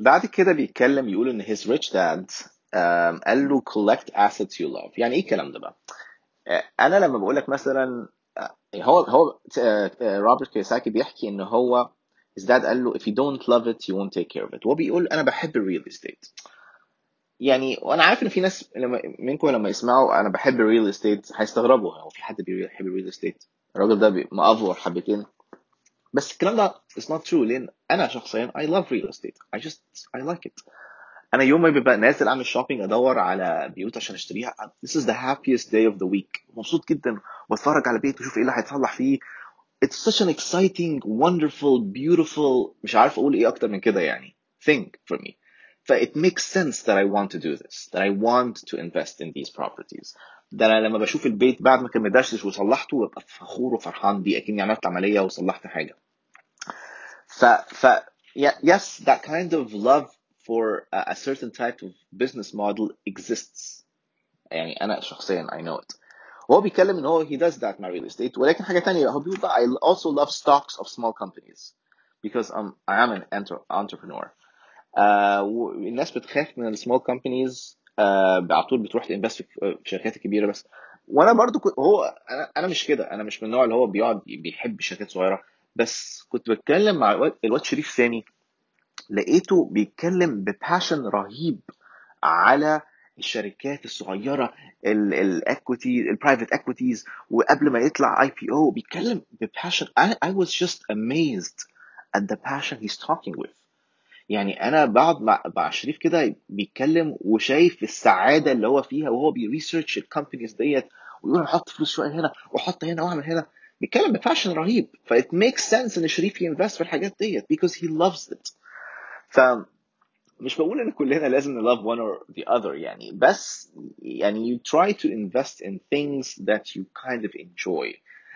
بعد كده بيتكلم يقول إن his rich dad um, قال له collect assets you love. يعني إيه الكلام ده بقى؟ آه، أنا لما بقول لك مثلا آه، هو هو آه، آه، روبرت كيوساكي بيحكي إن هو his dad قال له if you don't love it you won't take care of it. هو بيقول أنا بحب ال real estate يعني وأنا عارف إن في ناس لما منكم لما يسمعوا أنا بحب ال real estate هيستغربوا هو في حد بيحب ال real estate الراجل ده مأفور حبتين. بس الكلام ده is not true لان انا شخصيا I love real estate I just I like it انا يوم ما ببقى نازل اعمل شوبينج ادور على بيوت عشان اشتريها this is the happiest day of the week مبسوط جدا واتفرج على بيت واشوف ايه اللي هيتصلح فيه it's such an exciting wonderful beautiful مش عارف اقول ايه اكتر من كده يعني thing for me ف it makes sense that I want to do this that I want to invest in these properties ده أنا لما بشوف البيت بعد ما كان مدشش وصلحته ببقى فخور وفرحان بيه اكني عملت عملية وصلحت حاجة. ف ف yes that kind of love for a, certain type of business model exists. يعني أنا شخصيا I know it. وهو بيتكلم إن هو he does that مع real estate. ولكن حاجة تانية هو بيقول بقى I also love stocks of small companies because um, I am an entre- entrepreneur. آه والناس بتخاف من ال small companies آه على طول بتروح ت invest في الشركات الكبيره بس. وأنا برضو كنت هو أنا أنا مش كده. أنا مش من النوع اللي هو بيقعد بيحب الشركات صغيرة. بس كنت بتكلم مع الواد شريف ثاني لقيته بيتكلم ب passion رهيب على الشركات الصغيرة ال equity ال private equities وقبل ما يطلع IPO بيتكلم ب passion I was just amazed at the passion he's talking with. يعني أنا بقعد مع مع شريف كده بيتكلم وشايف السعادة اللي هو فيها وهو بي research ال companies ديت ويقول أحط فلوس شوية هنا وأحط هنا وأعمل هنا. بيتكلم ب passion رهيب. ف it makes sense إن شريف ي invest في الحاجات ديت because he loves it. ف مش بقول إن كلنا لازم ن love one or the other يعني بس يعني you try to invest in things that you kind of enjoy.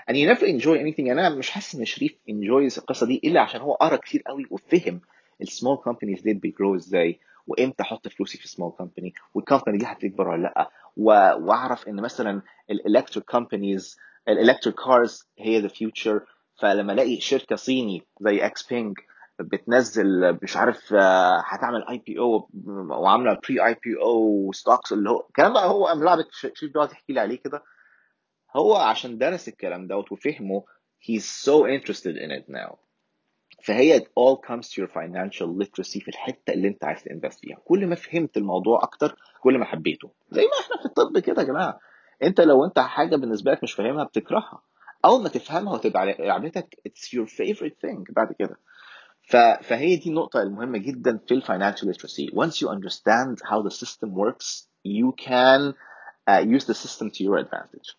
And you never enjoy anything. يعني أنا مش حاسس إن شريف enjoys القصة دي إلا عشان هو قرأ كتير قوي وفهم ال small companies ديت بي grow إزاي وإمتى أحط فلوسي في small company وال company دي هتكبر ولا لأ؟ وأعرف إن مثلا ال electric companies ال electric cars هي the future فلما ألاقي شركة صيني زي إكس بينج بتنزل مش عارف هتعمل اي بي أو وعاملة بري اي بي أو ستوكس اللي هو الكلام بقى هو قام لعبك شريف دلوقتي يحكي لي عليه كده. هو عشان درس الكلام دوت وفهمه he's so interested in it now. فهي it all comes to your financial literacy في الحتة اللي انت عايز ت invest فيها كل ما فهمت الموضوع أكتر كل ما حبيته زي ما إحنا في الطب كده يا جماعة انت لو انت حاجة بالنسبة لك مش فاهمها بتكرهها أول ما تفهمها وتبقى لعبتك it's your favorite thing بعد كده. فهي دي النقطة المهمة جدا في ال financial literacy. Once you understand how the system works, you can uh, use the system to your advantage.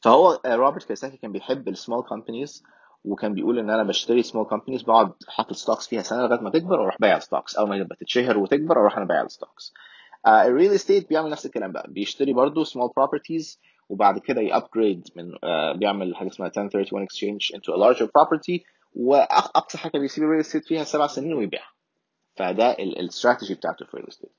فهو روبرت كيوساكي كان بيحب ال small companies وكان بيقول إن أنا بشتري small companies بقعد حاطط stocks فيها سنة لغاية ما تكبر وأروح بايع ال stocks أول ما تبقى تتشهر وتكبر أروح أنا بايع ال stocks ال real estate بيعمل نفس الكلام بقى. بيشتري برضه small properties وبعد كده ي upgrade من آه، بيعمل حاجة اسمها 1031 exchange into a larger property وأقصى حاجة بيسيب ال real estate فيها سبع سنين ويبيعها. فده الاستراتيجي بتاعته في ال real estate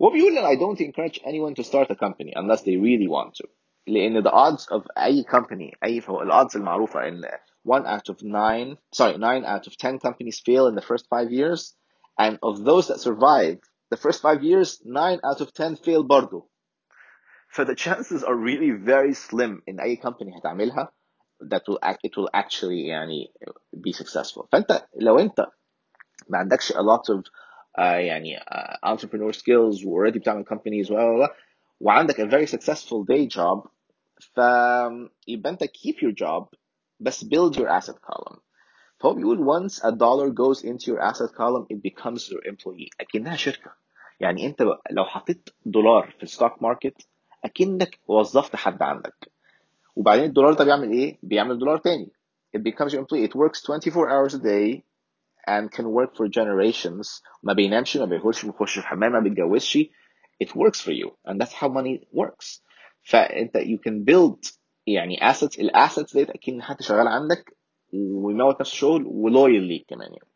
وبيقول إن I don't encourage anyone to start a company unless they really want to. لأن the odds of أي company أي فهو ال odds المعروفة إن 1 out of 9 sorry 9 out of 10 companies fail in the first 5 years and of those that survive the first 5 years 9 out of 10 fail برضه ف the chances are really very slim in اي company هتعملها that will act, it will actually يعني be successful فانت لو انت ما عندكش a lot of uh, يعني uh, entrepreneur skills و already بتعمل companies و و- و- وعندك a very successful day job فيبقى انت keep your job بس build your asset column فهو بيقول once a dollar goes into your asset column it becomes your employee اكنها شركة يعني انت لو حطيت دولار في الستوك ماركت اكنك وظفت حد عندك وبعدين الدولار ده بيعمل ايه؟ بيعمل دولار تاني it becomes your employee it works 24 hours a day and can work for generations ما بينامش ما بياكلش ما بيخش الحمام ما بيتجوزش it works for you and that's how money works فانت you can build يعني assets ال assets ديت أكيد حد شغال عندك ويموت نفس الشغل و loyal ليك كمان يعني.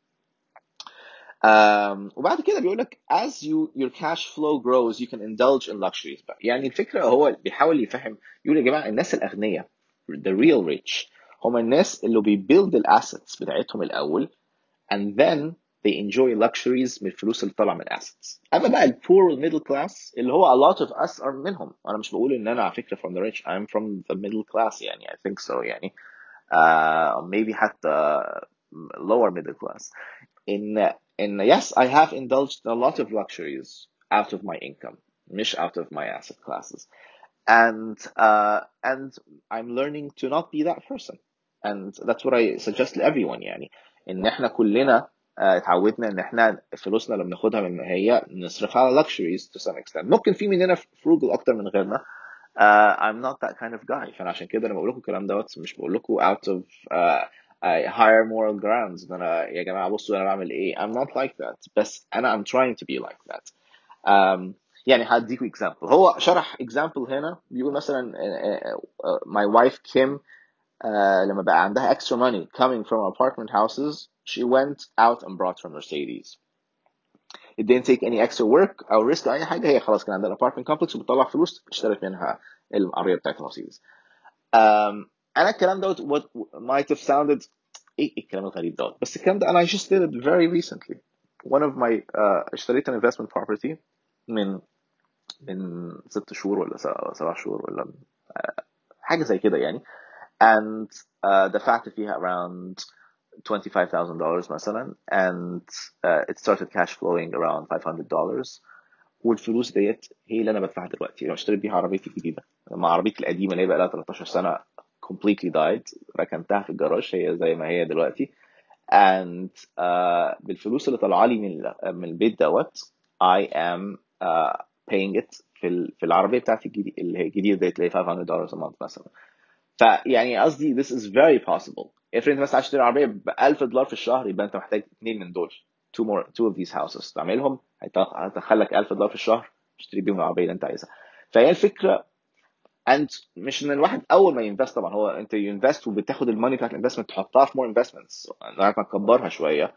um, وبعد كده بيقول لك as you your cash flow grows you can indulge in luxuries. بقى يعني الفكرة هو بيحاول يفهم يقول يا جماعة الناس الأغنياء the real rich هم الناس اللي بي build ال assets بتاعتهم الأول and then they enjoy luxuries من الفلوس اللي طالعه من assets اما بقى البور middle class اللي هو a lot of us are منهم انا مش بقول ان انا على فكره from the rich I'm from the middle class يعني I think so يعني uh, maybe حتى lower middle class in in yes I have indulged a lot of luxuries out of my income مش out of my asset classes and uh, and I'm learning to not be that person and that's what I suggest to everyone يعني ان احنا كلنا اتعودنا ان إحنا فلوسنا اللي بناخدها من هي نصرفها على luxuries to some extent. ممكن في مننا frugal أكتر من غيرنا. uh, I'm not that kind of guy. فانا عشان كده لما بقول لكم الكلام دوت مش بقول لكم out of uh, higher moral grounds ان أنا يا جماعة بصوا أنا بعمل إيه. I'm not like that. بس أنا I'm trying to be like that. um, يعني هديكوا example. هو شرح example هنا. بيقول مثلا my wife Kim uh, لما بقى عندها extra money coming from apartment houses she went out and brought her Mercedes it didn't take any extra work او risk او اي حاجه هي خلاص كان عندها الابارتمنت كومبلكس وبتطلع فلوس اشترت منها العربيه بتاعت مرسيدس um, انا الكلام دوت what might have sounded ايه الكلام الغريب دوت بس الكلام ده انا I just did it very recently one of my uh, اشتريت an investment property من من ست شهور ولا سبع شهور ولا uh, حاجه زي كده يعني and uh, دفعت فيها around $25,000 مثلا and uh, it started cash flowing around $500 والفلوس ديت هي اللي انا بدفعها دلوقتي لو اشتريت بيها عربيتي الجديده لما عربيتي القديمه اللي هي بقى لها 13 سنه completely died ركنتها في الجراج هي زي ما هي دلوقتي and uh, بالفلوس اللي طالعه لي من من البيت دوت I am uh, paying it في في العربيه بتاعتي الجديده اللي هي الجديده ديت اللي هي 500 دولار a month مثلا فيعني قصدي this is very possible. افرض انت مثلا عايز تشتري عربية ب 1000 دولار في الشهر يبقى انت محتاج اثنين من دول. Two more two of these houses. تعملهم هتدخل لك 1000 دولار في الشهر تشتري بيهم العربية اللي انت عايزها. فهي الفكرة انت مش إن الواحد أول ما ي invest طبعا هو انت ي invest وبتاخد ال money بتاعت ال investment تحطها في more investments لغاية ما تكبرها شوية.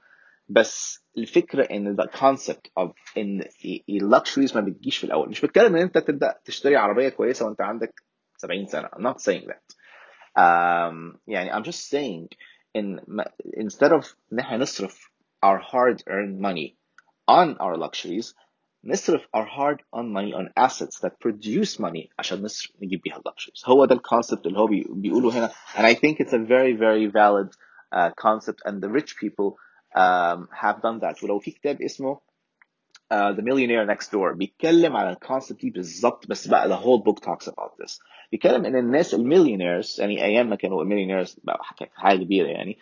بس الفكرة إن the concept of إن ال luxuries ما بتجيش في الأول. مش بتكلم إن أنت تبدأ تشتري عربية كويسة وأنت عندك 70 سنة. I'm not saying that. um, يعني I'm just saying in instead of ان احنا نصرف our hard earned money on our luxuries نصرف our hard earned money on assets that produce money عشان نصرف نجيب بيها luxuries هو ده الكونسبت اللي هو بي, بيقوله هنا and I think it's a very very valid uh, concept and the rich people um, have done that ولو في كتاب اسمه uh, The Millionaire Next Door بيتكلم على الكونسبت دي بالظبط بس بقى the whole book talks about this بيتكلم ان الناس المليونيرز يعني ايام ما كانوا المليونيرز بقى حاجه كبيره يعني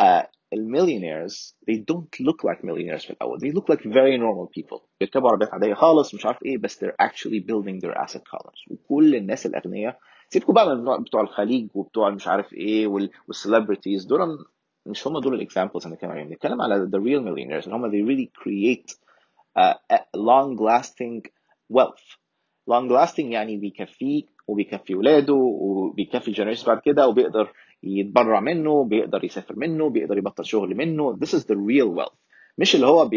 uh, المليونيرز they don't look like millionaires في الاول they look like very normal people بيركبوا عربيات عاديه خالص مش عارف ايه بس they're actually building their asset columns وكل الناس الاغنياء سيبكم بقى من بتوع الخليج وبتوع مش عارف ايه والسليبرتيز دول مش هم دول الاكزامبلز انا كمان يعني بنتكلم على the real millionaires اللي هم they really create long lasting wealth. long lasting يعني بيكفيه وبيكفي ولاده وبيكفي ال generation بعد كده وبيقدر يتبرع منه بيقدر يسافر منه بيقدر يبطل شغل منه. This is the real wealth. مش اللي هو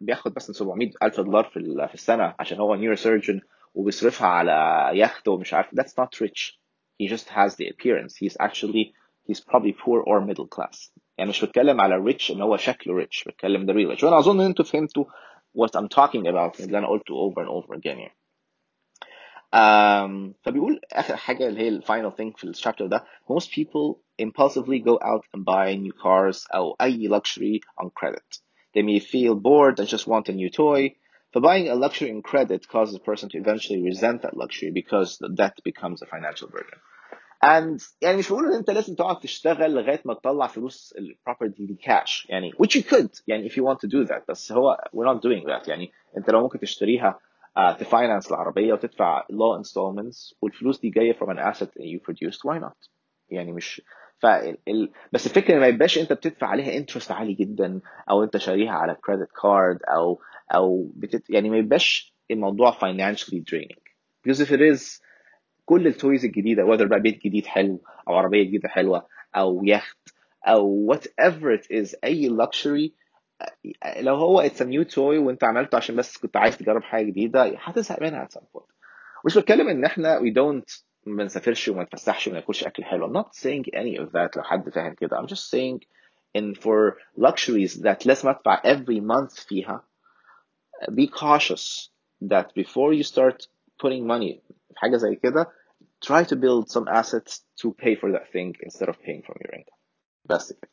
بياخد بس 700 ألف دولار في في السنة عشان هو neurosurgeon وبيصرفها على يخت ومش عارف. That's not rich. He just has the appearance. He's actually he's probably poor or middle class. يعني مش بتكلم على rich إن هو شكله rich بتكلم the real rich. وأنا أظن إن أنتوا فهمتوا what I'm talking about اللي انا قلته over and over again يعني Um, فبيقول آخر حاجة اللي هي ال final thing في الشابتر ده most people impulsively go out and buy new cars أو أي luxury on credit they may feel bored and just want a new toy but buying a luxury in credit causes a person to eventually resent that luxury because the debt becomes a financial burden And يعني مش بقول إن أنت لازم تقعد تشتغل لغاية ما تطلع فلوس البروبرتي دي كاش يعني which you could يعني if you want to do that بس هو we're not doing that يعني. أنت لو ممكن تشتريها uh, ت finance العربية وتدفع low installments والفلوس دي جاية from an asset you produced why not يعني مش ف ال... بس الفكرة ما يبقاش أنت بتدفع عليها interest عالي جدا أو أنت شاريها على credit card أو أو بتت... يعني ما يبقاش الموضوع financially draining. Because if it is كل ال toys الجديدة whether بقى بيت جديد حلو أو عربية جديدة حلوة أو يخت أو whatever it is أي luxury لو هو a new toy وانت عملته عشان بس كنت عايز تجرب حاجة جديدة هتزهق منها at some point. مش بتكلم إن إحنا we don't ما نسافرش وما نتفسحش وما ناكلش أكل حلو. I'm not saying any of that لو حد فاهم كده. I'm just saying in for luxuries that لازم أدفع every month فيها be cautious that before you start putting money في حاجة زي كده try to build some assets to pay for that thing instead of paying from your income بس كده